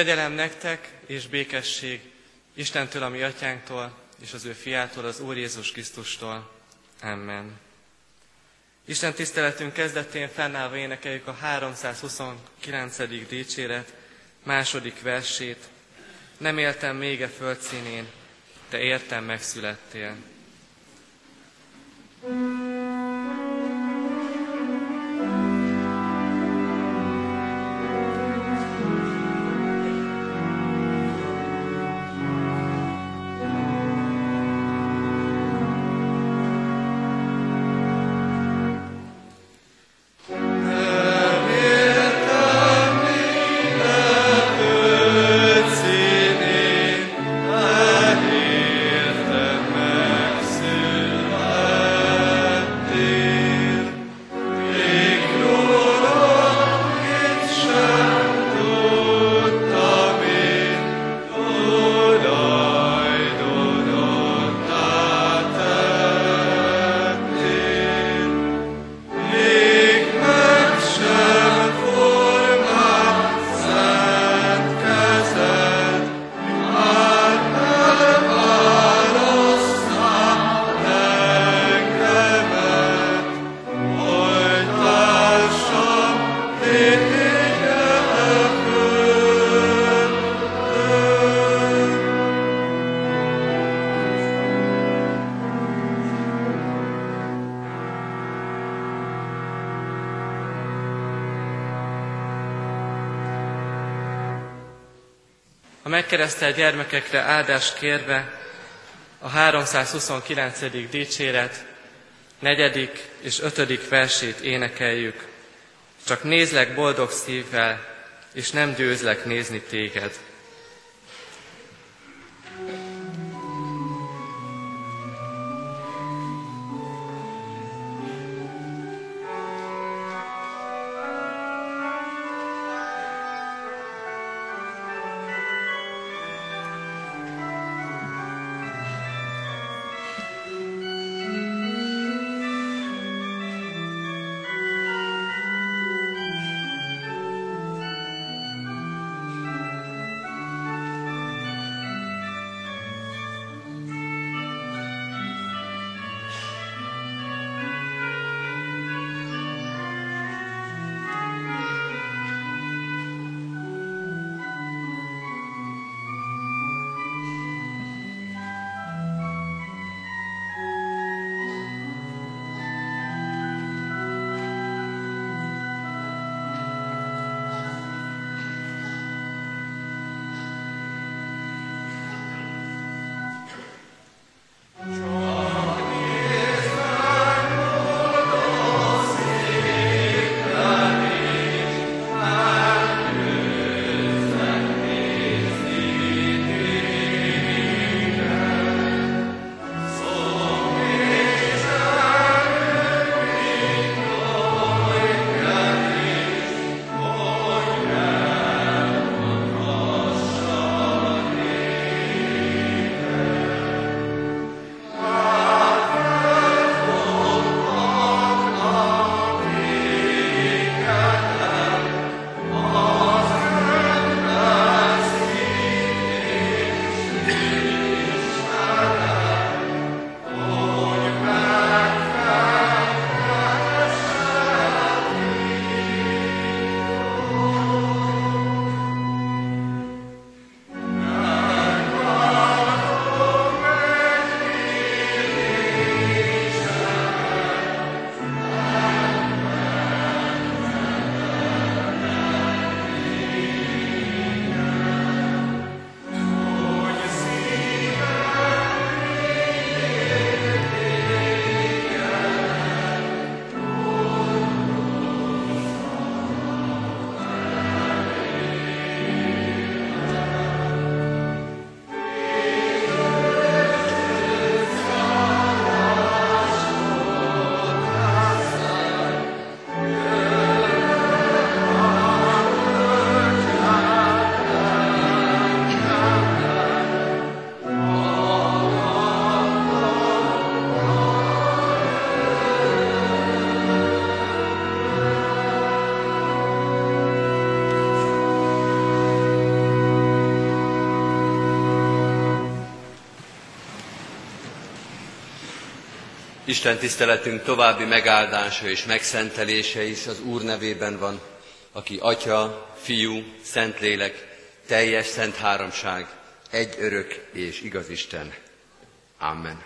Kegyelem nektek és békesség Istentől, a mi atyánktól, és az ő fiától, az Úr Jézus Krisztustól. Amen. Isten tiszteletünk kezdetén fennállva énekeljük a 329. dicséret második versét. Nem éltem még a földszínén, te értem megszülettél. thank megkeresztelt gyermekekre áldást kérve a 329. dicséret negyedik és ötödik versét énekeljük. Csak nézlek boldog szívvel, és nem győzlek nézni téged. Isten tiszteletünk további megáldása és megszentelése is az Úr nevében van, aki Atya, Fiú, Szentlélek, teljes szent háromság, egy örök és igaz Isten. Amen.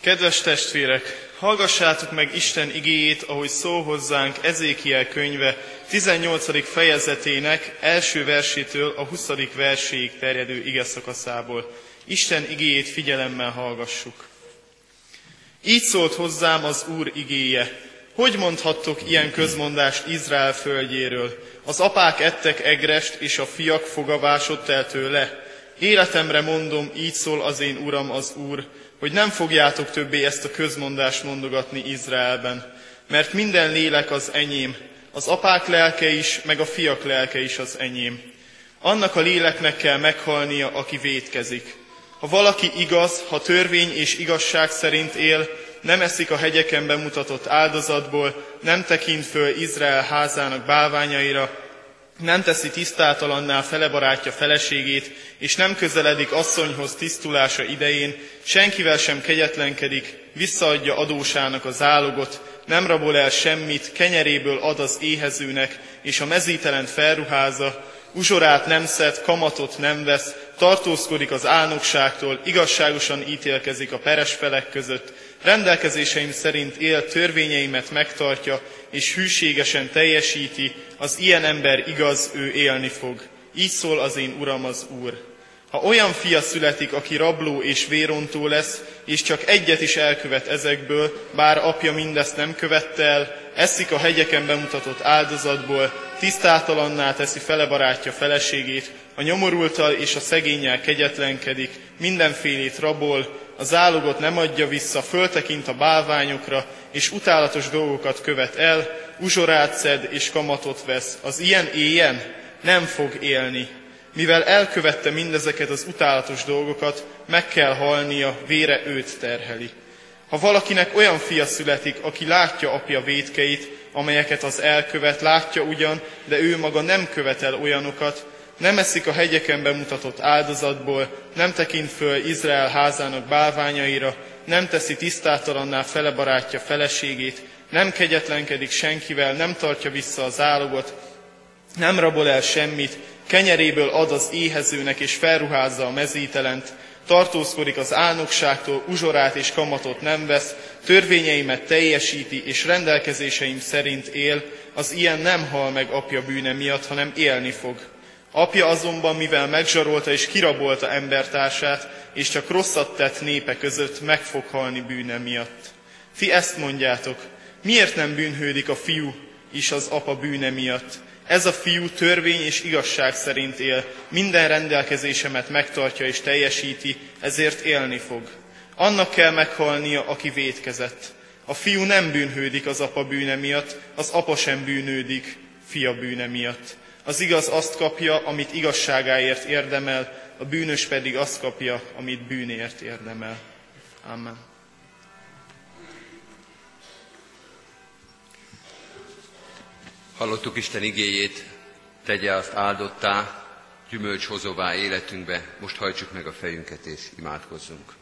Kedves testvérek, hallgassátok meg Isten igéjét, ahogy szól hozzánk Ezékiel könyve 18. fejezetének első versétől a 20. verséig terjedő ige szakaszából. Isten igéjét figyelemmel hallgassuk. Így szólt hozzám az Úr igéje. Hogy mondhattok ilyen közmondást Izrael földjéről? Az apák ettek egrest, és a fiak fogavásott el tőle. Életemre mondom, így szól az én Uram az Úr, hogy nem fogjátok többé ezt a közmondást mondogatni Izraelben, mert minden lélek az enyém, az apák lelke is, meg a fiak lelke is az enyém. Annak a léleknek kell meghalnia, aki vétkezik. Ha valaki igaz, ha törvény és igazság szerint él, nem eszik a hegyeken bemutatott áldozatból, nem tekint föl Izrael házának bálványaira, nem teszi tisztátalanná felebarátja feleségét, és nem közeledik asszonyhoz tisztulása idején, senkivel sem kegyetlenkedik, visszaadja adósának a zálogot, nem rabol el semmit, kenyeréből ad az éhezőnek, és a mezítelent felruházza, uzsorát nem szed, kamatot nem vesz, tartózkodik az álnokságtól, igazságosan ítélkezik a peres felek között, rendelkezéseim szerint él, törvényeimet megtartja, és hűségesen teljesíti, az ilyen ember igaz, ő élni fog. Így szól az én Uram az Úr. Ha olyan fia születik, aki rabló és vérontó lesz, és csak egyet is elkövet ezekből, bár apja mindezt nem követte el, eszik a hegyeken bemutatott áldozatból, tisztátalanná teszi fele barátja feleségét, a nyomorultal és a szegényel kegyetlenkedik, mindenfélét rabol, a zálogot nem adja vissza, föltekint a bálványokra, és utálatos dolgokat követ el, uzsorát szed és kamatot vesz. Az ilyen éjen nem fog élni. Mivel elkövette mindezeket az utálatos dolgokat, meg kell halnia, vére őt terheli. Ha valakinek olyan fia születik, aki látja apja védkeit, amelyeket az elkövet, látja ugyan, de ő maga nem követel olyanokat, nem eszik a hegyeken bemutatott áldozatból, nem tekint föl Izrael házának bálványaira, nem teszi tisztátalanná fele barátja feleségét, nem kegyetlenkedik senkivel, nem tartja vissza az álogot, nem rabol el semmit, kenyeréből ad az éhezőnek és felruházza a mezítelent, tartózkodik az álnokságtól, uzsorát és kamatot nem vesz, törvényeimet teljesíti és rendelkezéseim szerint él, az ilyen nem hal meg apja bűne miatt, hanem élni fog. Apja azonban, mivel megzsarolta és kirabolta embertársát, és csak rosszat tett népe között, meg fog halni bűne miatt. Ti ezt mondjátok, miért nem bűnhődik a fiú is az apa bűne miatt? Ez a fiú törvény és igazság szerint él, minden rendelkezésemet megtartja és teljesíti, ezért élni fog. Annak kell meghalnia, aki vétkezett. A fiú nem bűnhődik az apa bűne miatt, az apa sem bűnődik fia bűne miatt. Az igaz azt kapja, amit igazságáért érdemel, a bűnös pedig azt kapja, amit bűnért érdemel. Amen. Hallottuk Isten igéjét, tegye azt áldottá, gyümölcshozóvá életünkbe, most hajtsuk meg a fejünket és imádkozzunk.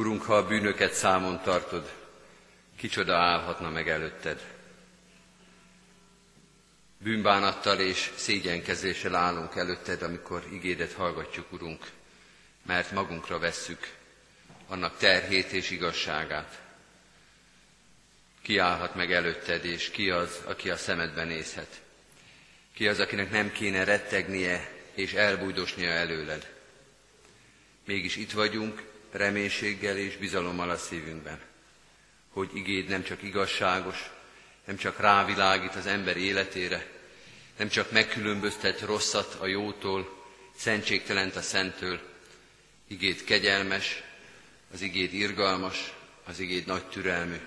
Urunk, ha a bűnöket számon tartod, kicsoda állhatna meg előtted? Bűnbánattal és szégyenkezéssel állunk előtted, amikor igédet hallgatjuk, Urunk, mert magunkra vesszük annak terhét és igazságát. Ki állhat meg előtted, és ki az, aki a szemedben nézhet? Ki az, akinek nem kéne rettegnie és elbújdosnia előled? Mégis itt vagyunk, reménységgel és bizalommal a szívünkben, hogy igéd nem csak igazságos, nem csak rávilágít az ember életére, nem csak megkülönböztet rosszat a jótól, szentségtelent a szenttől, igéd kegyelmes, az igéd irgalmas, az igéd nagy türelmű.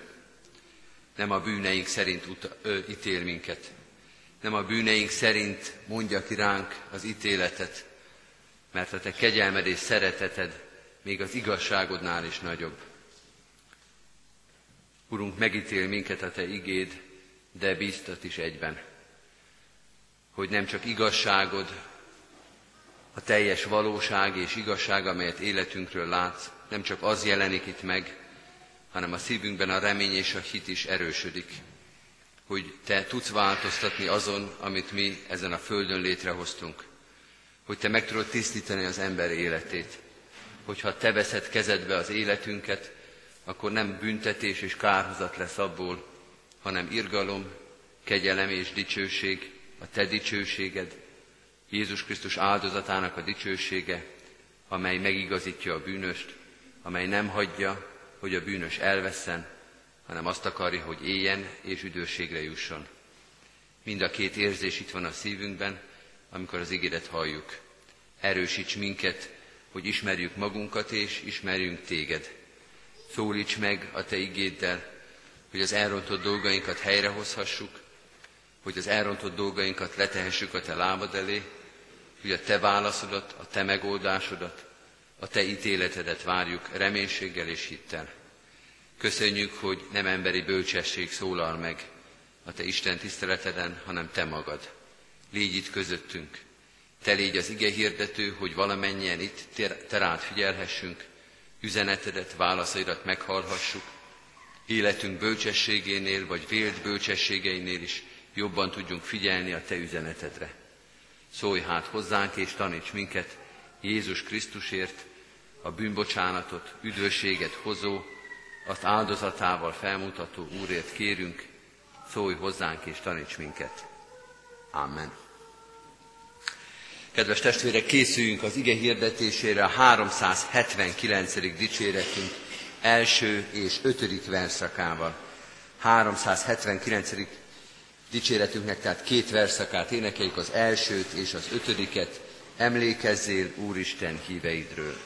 Nem a bűneink szerint uta, ö, ítél minket, nem a bűneink szerint mondja ki ránk az ítéletet, mert a te kegyelmed és szereteted még az igazságodnál is nagyobb. Urunk, megítél minket a Te igéd, de biztat is egyben, hogy nem csak igazságod a teljes valóság és igazság, amelyet életünkről látsz, nem csak az jelenik itt meg, hanem a szívünkben a remény és a hit is erősödik, hogy te tudsz változtatni azon, amit mi ezen a földön létrehoztunk, hogy te meg tudod tisztítani az ember életét, hogyha te veszed kezedbe az életünket, akkor nem büntetés és kárhozat lesz abból, hanem irgalom, kegyelem és dicsőség, a te dicsőséged, Jézus Krisztus áldozatának a dicsősége, amely megigazítja a bűnöst, amely nem hagyja, hogy a bűnös elveszen, hanem azt akarja, hogy éljen és üdvösségre jusson. Mind a két érzés itt van a szívünkben, amikor az ígéret halljuk. Erősíts minket, hogy ismerjük magunkat és ismerjünk téged. Szólíts meg a te igéddel, hogy az elrontott dolgainkat helyrehozhassuk, hogy az elrontott dolgainkat letehessük a te lábad elé, hogy a te válaszodat, a te megoldásodat, a te ítéletedet várjuk reménységgel és hittel. Köszönjük, hogy nem emberi bölcsesség szólal meg a te Isten tiszteleteden, hanem te magad. Légy itt közöttünk. Te légy az ige hirdető, hogy valamennyien itt te rád figyelhessünk, üzenetedet, válaszaidat meghallhassuk, életünk bölcsességénél, vagy vélt bölcsességeinél is jobban tudjunk figyelni a Te üzenetedre. Szólj hát hozzánk és taníts minket Jézus Krisztusért, a bűnbocsánatot, üdvösséget hozó, azt áldozatával felmutató Úrért kérünk, szólj hozzánk és taníts minket. Amen. Kedves testvérek, készüljünk az ige hirdetésére a 379. dicséretünk első és ötödik verszakával. 379. dicséretünknek tehát két verszakát énekeljük, az elsőt és az ötödiket. Emlékezzél Úristen híveidről.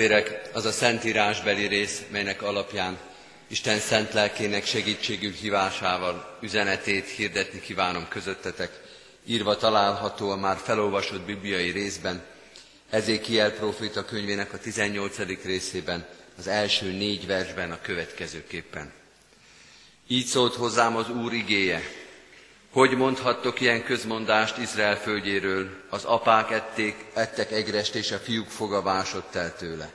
Testvérek, az a szentírásbeli rész, melynek alapján Isten szent lelkének segítségül hívásával üzenetét hirdetni kívánom közöttetek. Írva található a már felolvasott bibliai részben, Ezékiel proféta könyvének a 18. részében, az első négy versben a következőképpen. Így szólt hozzám az Úr igéje, hogy mondhattok ilyen közmondást Izrael földjéről, az apák ették, ettek egrest, és a fiúk foga vásott el tőle.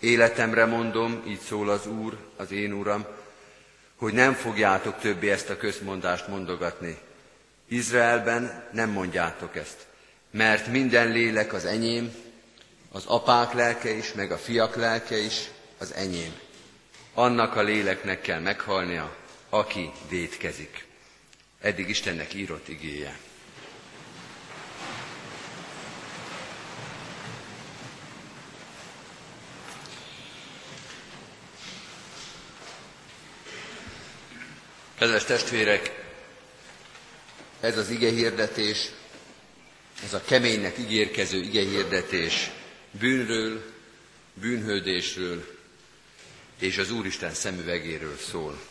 Életemre mondom, így szól az Úr, az én Uram, hogy nem fogjátok többé ezt a közmondást mondogatni. Izraelben nem mondjátok ezt, mert minden lélek az enyém, az apák lelke is, meg a fiak lelke is az enyém. Annak a léleknek kell meghalnia, aki védkezik. Eddig Istennek írott igéje. Kedves testvérek, ez az igehirdetés, ez a keménynek ígérkező igehirdetés bűnről, bűnhődésről és az Úristen szemüvegéről szól.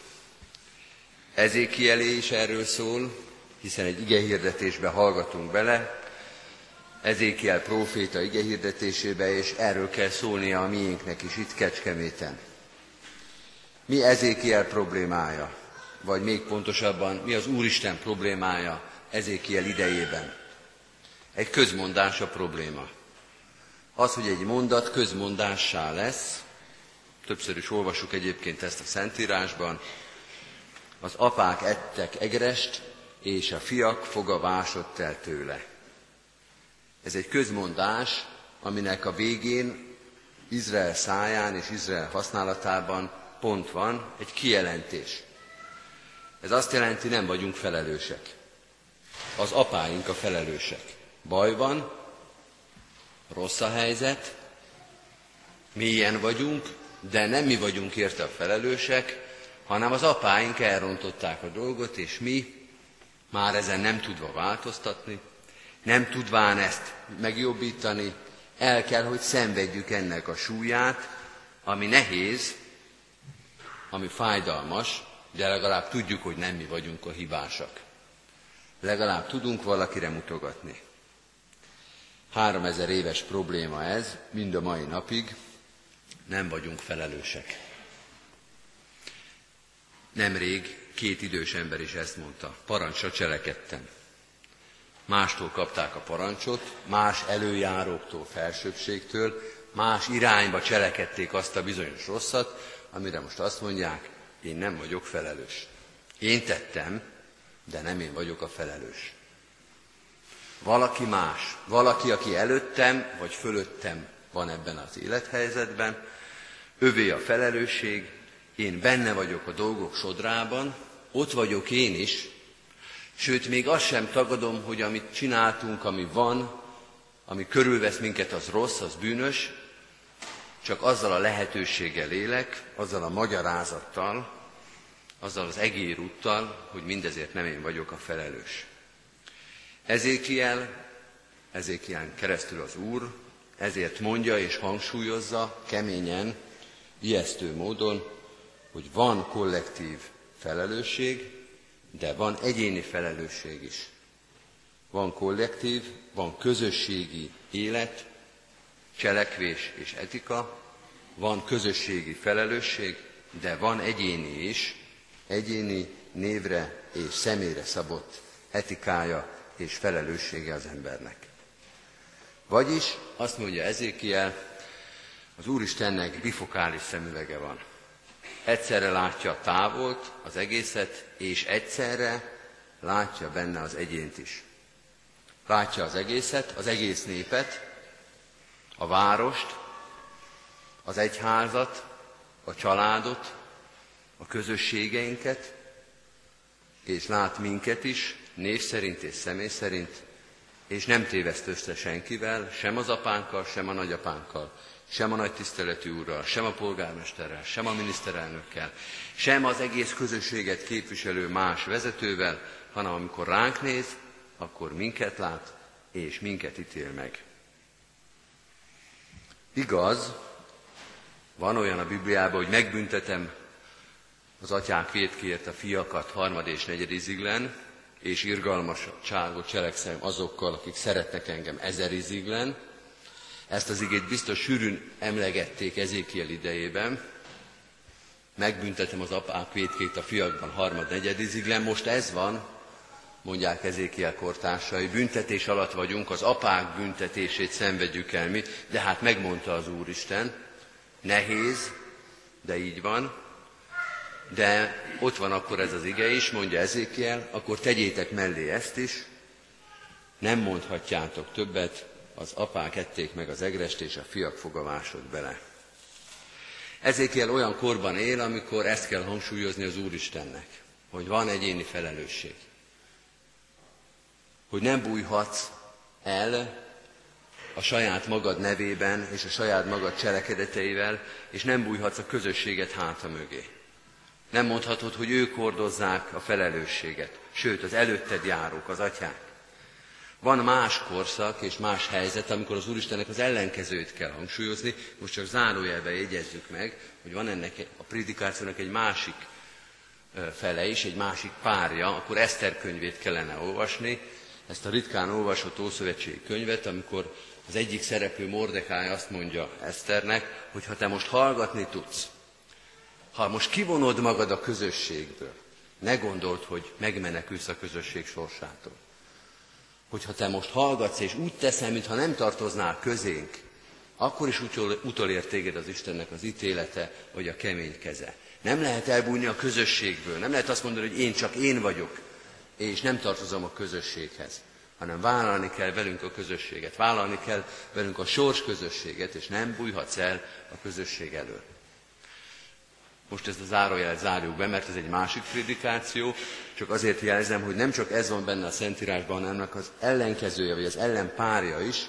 Ezékielé is erről szól, hiszen egy igehirdetésbe hallgatunk bele, Ezékiel próféta igehirdetésébe, és erről kell szólnia a miénknek is itt Kecskeméten. Mi Ezékiel problémája? Vagy még pontosabban, mi az Úristen problémája Ezékiel idejében? Egy közmondás a probléma. Az, hogy egy mondat közmondássá lesz, többször is olvasjuk egyébként ezt a Szentírásban, az apák ettek egrest, és a fiak foga vásott el tőle. Ez egy közmondás, aminek a végén Izrael száján és Izrael használatában pont van, egy kijelentés. Ez azt jelenti, nem vagyunk felelősek. Az apáink a felelősek. Baj van, rossz a helyzet, mélyen vagyunk, de nem mi vagyunk érte a felelősek, hanem az apáink elrontották a dolgot, és mi már ezen nem tudva változtatni, nem tudván ezt megjobbítani, el kell, hogy szenvedjük ennek a súlyát, ami nehéz, ami fájdalmas, de legalább tudjuk, hogy nem mi vagyunk a hibásak. Legalább tudunk valakire mutogatni. Három ezer éves probléma ez, mind a mai napig, nem vagyunk felelősek. Nemrég két idős ember is ezt mondta, parancsra cselekedtem. Mástól kapták a parancsot, más előjáróktól, felsőbbségtől, más irányba cselekedték azt a bizonyos rosszat, amire most azt mondják, én nem vagyok felelős. Én tettem, de nem én vagyok a felelős. Valaki más, valaki, aki előttem vagy fölöttem van ebben az élethelyzetben, övé a felelősség, én benne vagyok a dolgok sodrában, ott vagyok én is, sőt, még azt sem tagadom, hogy amit csináltunk, ami van, ami körülvesz minket, az rossz, az bűnös, csak azzal a lehetőséggel élek, azzal a magyarázattal, azzal az egérúttal, hogy mindezért nem én vagyok a felelős. Ezékiel, Ezékiel keresztül az Úr, ezért mondja és hangsúlyozza keményen, ijesztő módon, hogy van kollektív felelősség, de van egyéni felelősség is. Van kollektív, van közösségi élet, cselekvés és etika, van közösségi felelősség, de van egyéni is, egyéni névre és személyre szabott etikája és felelőssége az embernek. Vagyis azt mondja Ezékiel, az Úristennek bifokális szemüvege van. Egyszerre látja a távolt, az egészet, és egyszerre látja benne az egyént is. Látja az egészet, az egész népet, a várost, az egyházat, a családot, a közösségeinket, és lát minket is, név szerint és személy szerint, és nem téveszt össze senkivel, sem az apánkkal, sem a nagyapánkkal, sem a nagy tiszteletű úrral, sem a polgármesterrel, sem a miniszterelnökkel, sem az egész közösséget képviselő más vezetővel, hanem amikor ránk néz, akkor minket lát, és minket ítél meg. Igaz, van olyan a Bibliában, hogy megbüntetem az atyák védkért a fiakat harmad és negyediziglen, és irgalmasságot cselekszem azokkal, akik szeretnek engem ezeriziglen, ezt az igét biztos sűrűn emlegették Ezékiel idejében. Megbüntetem az apák vétkét a fiakban harmad negyediziglen. Most ez van, mondják Ezékiel kortársai. Büntetés alatt vagyunk, az apák büntetését szenvedjük el mi, de hát megmondta az Úristen. Nehéz, de így van. De ott van akkor ez az ige is, mondja Ezékiel, akkor tegyétek mellé ezt is, nem mondhatjátok többet, az apák ették meg az egrest, és a fiak fogamásod bele. Ezékiel olyan korban él, amikor ezt kell hangsúlyozni az Úristennek, hogy van egyéni felelősség. hogy nem bújhatsz el a saját magad nevében és a saját magad cselekedeteivel, és nem bújhatsz a közösséget háta mögé. Nem mondhatod, hogy ők hordozzák a felelősséget, sőt, az előtted járók, az atyák. Van más korszak és más helyzet, amikor az Úristennek az ellenkezőt kell hangsúlyozni. Most csak zárójelben jegyezzük meg, hogy van ennek a prédikációnak egy másik fele is, egy másik párja, akkor Eszter könyvét kellene olvasni, ezt a ritkán olvasott Ószövetségi könyvet, amikor az egyik szereplő Mordekály azt mondja Eszternek, hogy ha te most hallgatni tudsz, ha most kivonod magad a közösségből, ne gondold, hogy megmenekülsz a közösség sorsától. Hogyha te most hallgatsz, és úgy teszem, mintha nem tartoznál közénk, akkor is utol, utolér téged az Istennek az ítélete, vagy a kemény keze. Nem lehet elbújni a közösségből, nem lehet azt mondani, hogy én csak én vagyok, és nem tartozom a közösséghez, hanem vállalni kell velünk a közösséget, vállalni kell velünk a sors közösséget, és nem bújhatsz el a közösség elől. Most ezt a zárójel zárjuk be, mert ez egy másik prédikáció, csak azért jelzem, hogy nem csak ez van benne a Szentírásban, hanem az ellenkezője, vagy az ellenpárja is,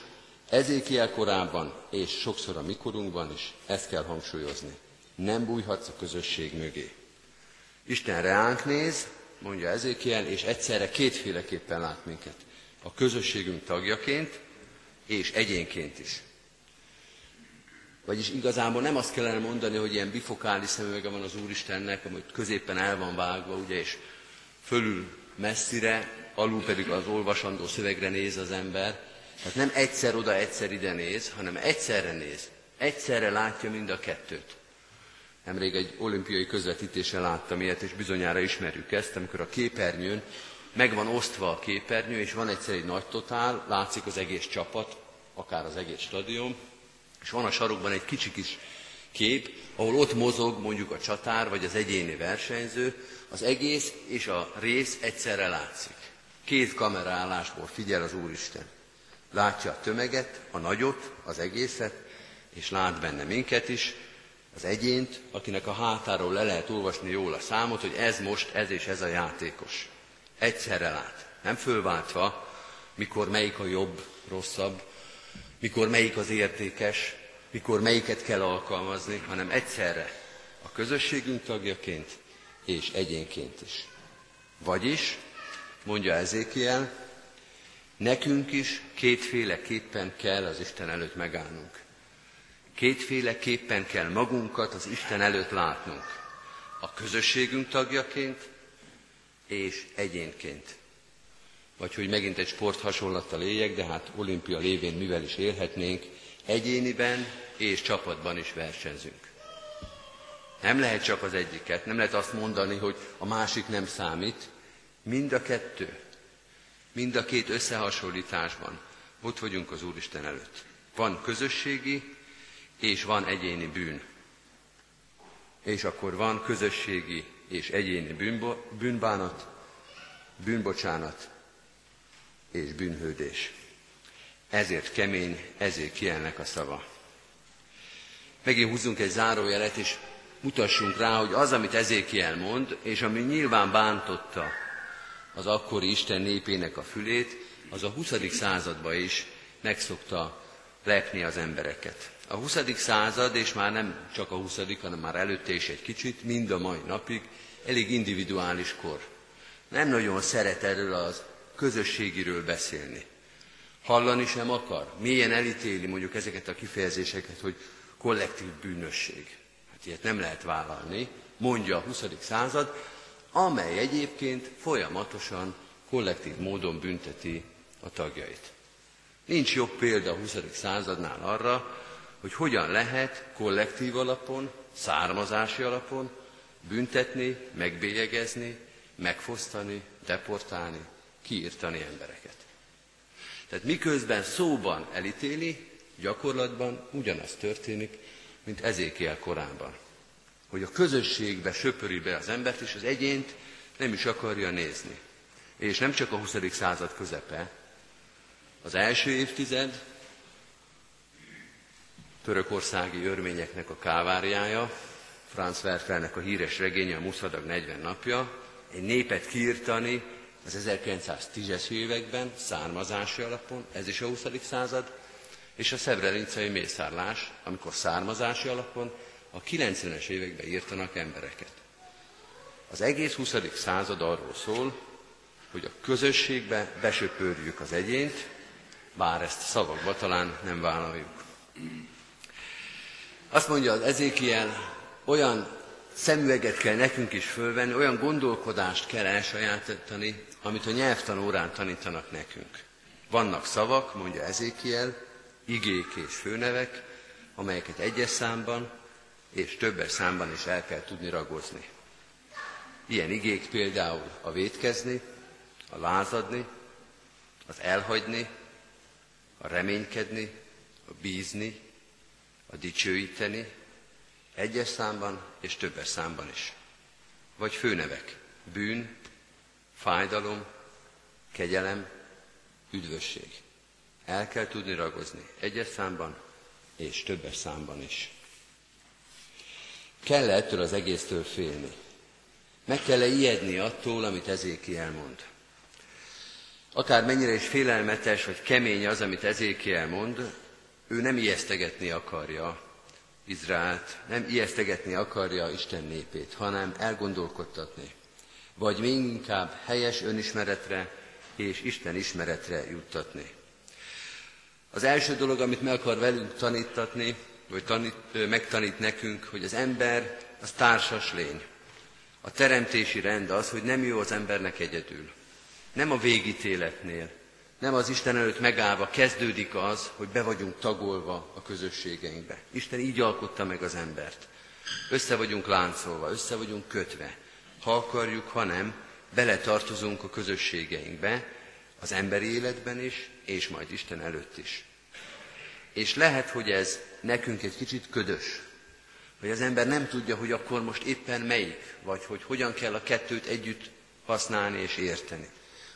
Ezékiel korában, és sokszor a mikorunkban is ezt kell hangsúlyozni. Nem bújhatsz a közösség mögé. Isten reánk néz, mondja Ezékiel, és egyszerre kétféleképpen lát minket. A közösségünk tagjaként, és egyénként is. Vagyis igazából nem azt kellene mondani, hogy ilyen bifokális szemüvege van az Úristennek, amit középen el van vágva, ugye, és fölül messzire, alul pedig az olvasandó szövegre néz az ember. Tehát nem egyszer oda, egyszer ide néz, hanem egyszerre néz. Egyszerre látja mind a kettőt. Nemrég egy olimpiai közvetítésen láttam ilyet, és bizonyára ismerjük ezt, amikor a képernyőn meg van osztva a képernyő, és van egyszer egy nagy totál, látszik az egész csapat, akár az egész stadion, és van a sarokban egy kicsi kis kép, ahol ott mozog mondjuk a csatár, vagy az egyéni versenyző, az egész és a rész egyszerre látszik. Két kamerállásból figyel az Úristen. Látja a tömeget, a nagyot, az egészet, és lát benne minket is, az egyént, akinek a hátáról le lehet olvasni jól a számot, hogy ez most, ez és ez a játékos. Egyszerre lát, nem fölváltva, mikor melyik a jobb, rosszabb, mikor melyik az értékes, mikor melyiket kell alkalmazni, hanem egyszerre a közösségünk tagjaként és egyénként is. Vagyis, mondja Ezékiel, nekünk is kétféleképpen kell az Isten előtt megállnunk. Kétféleképpen kell magunkat az Isten előtt látnunk. A közösségünk tagjaként és egyénként. Vagy hogy megint egy sport hasonlattal éljek, de hát olimpia lévén mivel is élhetnénk, egyéniben és csapatban is versenyzünk. Nem lehet csak az egyiket, nem lehet azt mondani, hogy a másik nem számít. Mind a kettő, mind a két összehasonlításban ott vagyunk az Úristen előtt. Van közösségi és van egyéni bűn. És akkor van közösségi és egyéni bűnbánat, bűnbocsánat és bűnhődés. Ezért kemény, ezért kielnek a szava. Megint húzzunk egy zárójelet, és mutassunk rá, hogy az, amit Ezékiel mond, és ami nyilván bántotta az akkori Isten népének a fülét, az a 20. században is megszokta lepni az embereket. A 20. század, és már nem csak a 20., hanem már előtte is egy kicsit, mind a mai napig, elég individuális kor. Nem nagyon szeret erről az közösségiről beszélni. Hallani sem akar. Milyen elítéli mondjuk ezeket a kifejezéseket, hogy kollektív bűnösség. Hát ilyet nem lehet vállalni, mondja a 20. század, amely egyébként folyamatosan kollektív módon bünteti a tagjait. Nincs jobb példa a 20. századnál arra, hogy hogyan lehet kollektív alapon, származási alapon büntetni, megbélyegezni, megfosztani, deportálni, kiírtani embereket. Tehát miközben szóban elítéli, gyakorlatban ugyanaz történik, mint Ezékiel korában. Hogy a közösségbe söpöri be az embert, és az egyént nem is akarja nézni. És nem csak a 20. század közepe, az első évtized, törökországi örményeknek a káváriája, Franz Werfelnek a híres regénye, a Muszadag 40 napja, egy népet kiirtani az 1910-es években származási alapon, ez is a 20. század, és a szevrelincei mészárlás, amikor származási alapon a 90-es években írtanak embereket. Az egész 20. század arról szól, hogy a közösségbe besöpörjük az egyént, bár ezt szavakba talán nem vállaljuk. Azt mondja az Ezékiel, olyan szemüveget kell nekünk is fölvenni, olyan gondolkodást kell elsajátítani, amit a nyelvtanórán tanítanak nekünk. Vannak szavak, mondja Ezékiel, igék és főnevek, amelyeket egyes számban és többes számban is el kell tudni ragozni. Ilyen igék például a vétkezni, a lázadni, az elhagyni, a reménykedni, a bízni, a dicsőíteni, egyes számban és többes számban is. Vagy főnevek, bűn, fájdalom, kegyelem, üdvösség. El kell tudni ragozni egyes számban és többes számban is. Kell -e ettől az egésztől félni? Meg kell-e ijedni attól, amit Ezékiel mond? Akár mennyire is félelmetes vagy kemény az, amit Ezékiel mond, ő nem ijesztegetni akarja Izraelt, nem ijesztegetni akarja Isten népét, hanem elgondolkodtatni, vagy még inkább helyes önismeretre és Isten ismeretre juttatni. Az első dolog, amit meg akar velünk tanítatni, vagy tanít, megtanít nekünk, hogy az ember az társas lény. A teremtési rend az, hogy nem jó az embernek egyedül. Nem a végítéletnél, nem az Isten előtt megállva kezdődik az, hogy be vagyunk tagolva a közösségeinkbe. Isten így alkotta meg az embert. Össze vagyunk láncolva, össze vagyunk kötve. Ha akarjuk, ha nem, beletartozunk a közösségeinkbe, az emberi életben is, és majd Isten előtt is. És lehet, hogy ez nekünk egy kicsit ködös, hogy az ember nem tudja, hogy akkor most éppen melyik, vagy hogy hogyan kell a kettőt együtt használni és érteni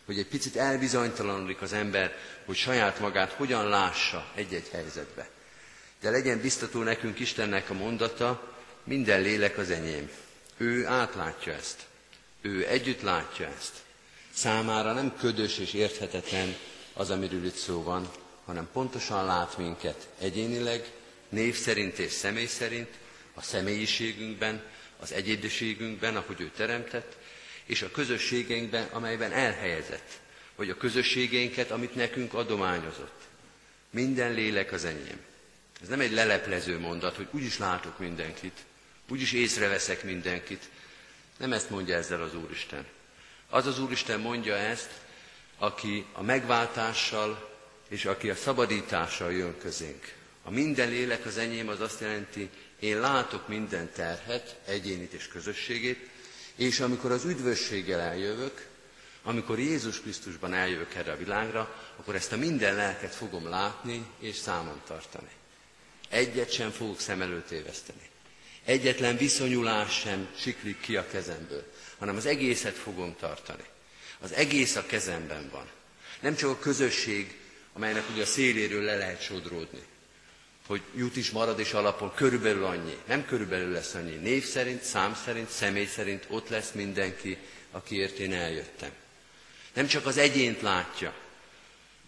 hogy egy picit elbizonytalanodik az ember, hogy saját magát hogyan lássa egy-egy helyzetbe. De legyen biztató nekünk Istennek a mondata, minden lélek az enyém. Ő átlátja ezt. Ő együtt látja ezt. Számára nem ködös és érthetetlen az, amiről itt szó van, hanem pontosan lát minket egyénileg, név szerint és személy szerint, a személyiségünkben, az egyédiségünkben, ahogy ő teremtett, és a közösségeinkben, amelyben elhelyezett, vagy a közösségeinket, amit nekünk adományozott. Minden lélek az enyém. Ez nem egy leleplező mondat, hogy úgyis látok mindenkit, úgyis észreveszek mindenkit. Nem ezt mondja ezzel az Úristen. Az az Úristen mondja ezt, aki a megváltással és aki a szabadítással jön közénk. A minden lélek az enyém az azt jelenti, én látok minden terhet, egyénit és közösségét, és amikor az üdvösséggel eljövök, amikor Jézus Krisztusban eljövök erre a világra, akkor ezt a minden lelket fogom látni és számon tartani. Egyet sem fogok szem előtt éveszteni. Egyetlen viszonyulás sem siklik ki a kezemből, hanem az egészet fogom tartani. Az egész a kezemben van. Nem csak a közösség, amelynek ugye a széléről le lehet sodródni, hogy jut is marad és alapon körülbelül annyi. Nem körülbelül lesz annyi. Név szerint, szám szerint, személy szerint ott lesz mindenki, akiért én eljöttem. Nem csak az egyént látja,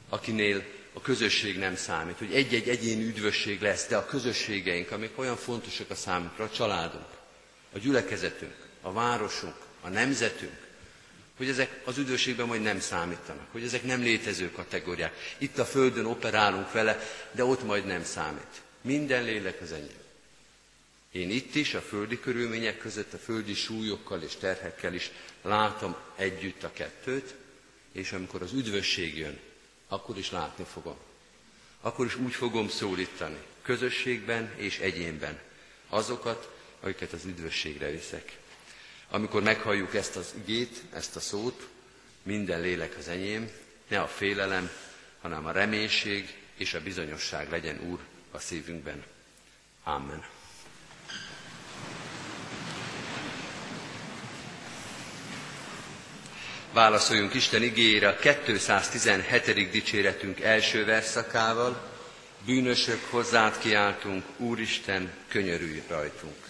akinél a közösség nem számít, hogy egy-egy egyéni üdvösség lesz, de a közösségeink, amik olyan fontosak a számunkra, a családunk, a gyülekezetünk, a városunk, a nemzetünk, hogy ezek az üdvösségben majd nem számítanak, hogy ezek nem létező kategóriák. Itt a Földön operálunk vele, de ott majd nem számít. Minden lélek az enyém. Én itt is, a földi körülmények között, a földi súlyokkal és terhekkel is látom együtt a kettőt, és amikor az üdvösség jön, akkor is látni fogom. Akkor is úgy fogom szólítani, közösségben és egyénben, azokat, akiket az üdvösségre viszek. Amikor meghalljuk ezt az igét, ezt a szót, minden lélek az enyém, ne a félelem, hanem a reménység és a bizonyosság legyen Úr a szívünkben. Amen. Válaszoljunk Isten igényére a 217. dicséretünk első verszakával. Bűnösök hozzád kiáltunk, Úristen, könyörülj rajtunk.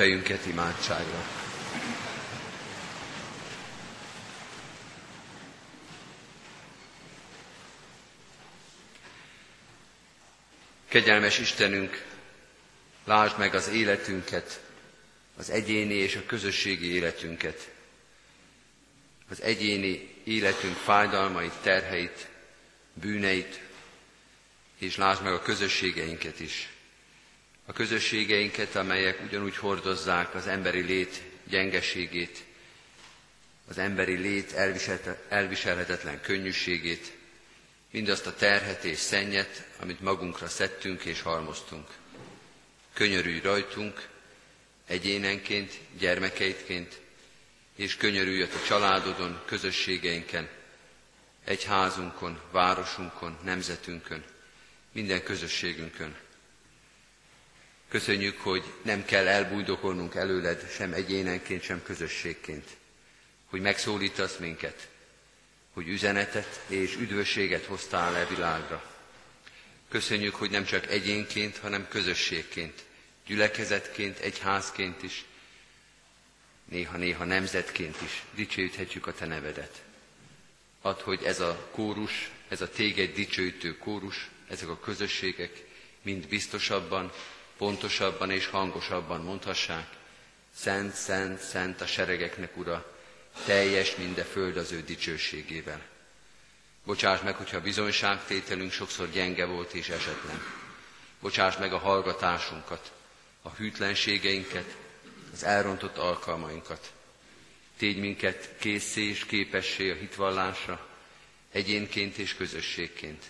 Fejünket imádságra. Kegyelmes Istenünk, lásd meg az életünket, az egyéni és a közösségi életünket, az egyéni életünk fájdalmait, terheit, bűneit, és lásd meg a közösségeinket is a közösségeinket, amelyek ugyanúgy hordozzák az emberi lét gyengeségét, az emberi lét elviselhetetlen könnyűségét, mindazt a terhet és szennyet, amit magunkra szedtünk és halmoztunk. Könyörülj rajtunk, egyénenként, gyermekeidként, és könyörülj a családodon, közösségeinken, egyházunkon, városunkon, nemzetünkön, minden közösségünkön. Köszönjük, hogy nem kell elbújdokolnunk előled sem egyénenként, sem közösségként, hogy megszólítasz minket, hogy üzenetet és üdvösséget hoztál e világra. Köszönjük, hogy nem csak egyénként, hanem közösségként, gyülekezetként, egyházként is, néha-néha nemzetként is dicsőíthetjük a Te nevedet. Add, hogy ez a kórus, ez a téged dicsőítő kórus, ezek a közösségek mind biztosabban, pontosabban és hangosabban mondhassák, Szent, Szent, Szent a seregeknek, Ura, teljes minden föld az ő dicsőségével. Bocsáss meg, hogyha bizonyságtételünk sokszor gyenge volt és esetlen. Bocsáss meg a hallgatásunkat, a hűtlenségeinket, az elrontott alkalmainkat. Tégy minket készé és képessé a hitvallásra, egyénként és közösségként.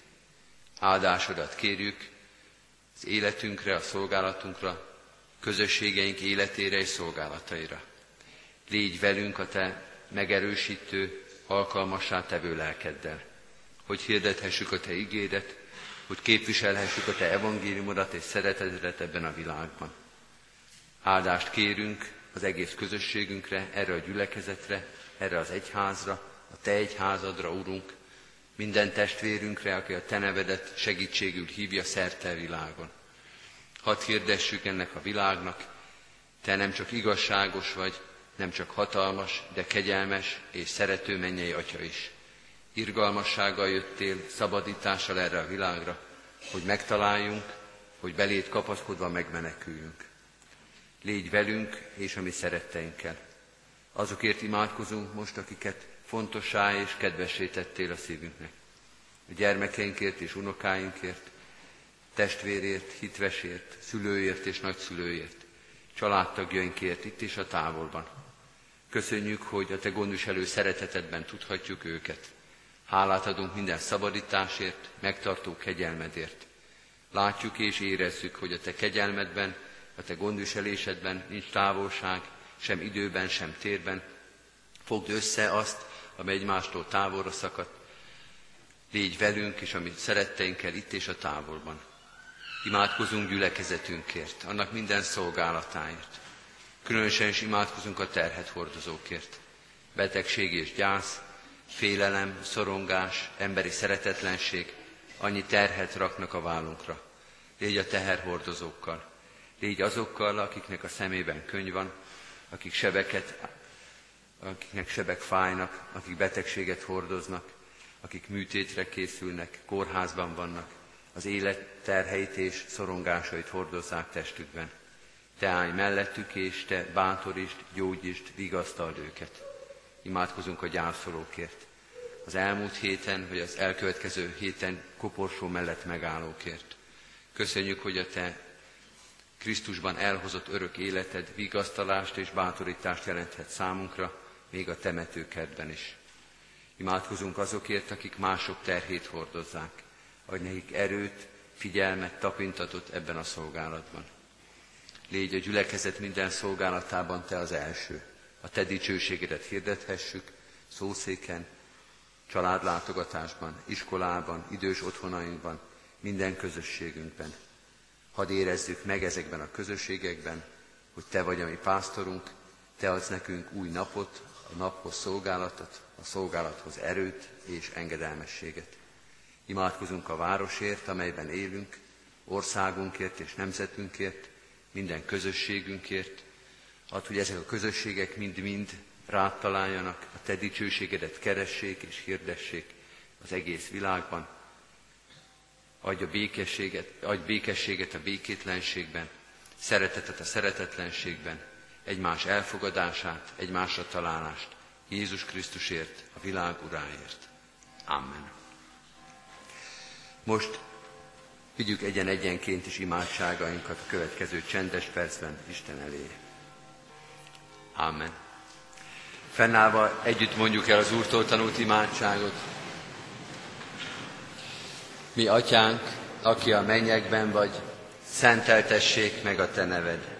Áldásodat kérjük, az életünkre, a szolgálatunkra, közösségeink életére és szolgálataira. Légy velünk a Te megerősítő, alkalmassá tevő lelkeddel, hogy hirdethessük a Te igédet, hogy képviselhessük a Te evangéliumodat és szeretetedet ebben a világban. Áldást kérünk az egész közösségünkre, erre a gyülekezetre, erre az egyházra, a Te egyházadra, Urunk, minden testvérünkre, aki a Te nevedet segítségül hívja szerte világon. Hadd hirdessük ennek a világnak, Te nem csak igazságos vagy, nem csak hatalmas, de kegyelmes és szerető mennyei Atya is. Irgalmassággal jöttél, szabadítással erre a világra, hogy megtaláljunk, hogy belét kapaszkodva megmeneküljünk. Légy velünk és a mi szeretteinkkel. Azokért imádkozunk most, akiket fontossá és kedvessé tettél a szívünknek. A gyermekeinkért és unokáinkért, testvérért, hitvesért, szülőért és nagyszülőért, családtagjainkért itt és a távolban. Köszönjük, hogy a Te gondviselő szeretetedben tudhatjuk őket. Hálát adunk minden szabadításért, megtartó kegyelmedért. Látjuk és érezzük, hogy a Te kegyelmedben, a Te gondviselésedben nincs távolság, sem időben, sem térben. Fogd össze azt, amely egymástól távolra szakadt. Légy velünk és amit szeretteinkkel itt és a távolban. Imádkozunk gyülekezetünkért, annak minden szolgálatáért. Különösen is imádkozunk a terhet hordozókért. Betegség és gyász, félelem, szorongás, emberi szeretetlenség, annyi terhet raknak a vállunkra. Légy a teherhordozókkal, légy azokkal, akiknek a szemében könyv van, akik sebeket akiknek sebek fájnak, akik betegséget hordoznak, akik műtétre készülnek, kórházban vannak. az élet terheit és szorongásait hordozzák testükben. Te állj mellettük, és Te bátorítsd, gyógyítsd, vigasztald őket. Imádkozunk a gyászolókért. Az elmúlt héten, vagy az elkövetkező héten koporsó mellett megállókért. Köszönjük, hogy a Te Krisztusban elhozott örök életed vigasztalást és bátorítást jelenthet számunkra, még a temetőkertben is. Imádkozunk azokért, akik mások terhét hordozzák, hogy nekik erőt, figyelmet, tapintatot ebben a szolgálatban. Légy a gyülekezet minden szolgálatában te az első. A te dicsőségedet hirdethessük, szószéken, családlátogatásban, iskolában, idős otthonainkban, minden közösségünkben. Hadd érezzük meg ezekben a közösségekben, hogy Te vagy a mi pásztorunk, Te adsz nekünk új napot, a naphoz szolgálatot, a szolgálathoz erőt és engedelmességet. Imádkozunk a városért, amelyben élünk, országunkért és nemzetünkért, minden közösségünkért. Add, hogy ezek a közösségek mind-mind rád találjanak, a Te dicsőségedet keressék és hirdessék az egész világban. Adj, a békességet, adj békességet a békétlenségben, szeretetet a szeretetlenségben, egymás elfogadását, egymásra találást, Jézus Krisztusért, a világ uráért. Amen. Most vigyük egyen-egyenként is imádságainkat a következő csendes percben Isten elé. Amen. Fennállva együtt mondjuk el az Úrtól tanult imádságot. Mi atyánk, aki a mennyekben vagy, szenteltessék meg a te neved.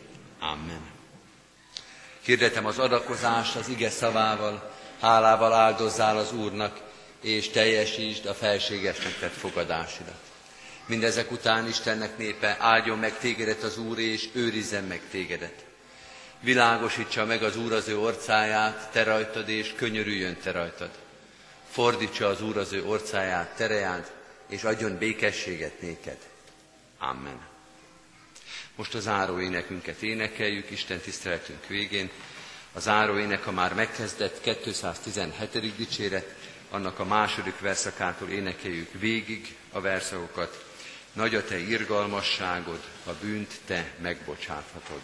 Amen. Hirdetem az adakozást az ige szavával, hálával áldozzál az Úrnak, és teljesítsd a felségesnek tett fogadásidat. Mindezek után Istennek népe áldjon meg tégedet az Úr, és őrizzen meg tégedet. Világosítsa meg az Úr az ő orcáját, te rajtad, és könyörüljön te rajtad. Fordítsa az Úr az ő orcáját, terejád, és adjon békességet néked. Amen. Most a záró énekünket énekeljük Isten tiszteletünk végén. A záró ének a már megkezdett 217. dicséret, annak a második verszakától énekeljük végig a verszakokat. Nagy a te irgalmasságod, a bűnt te megbocsáthatod.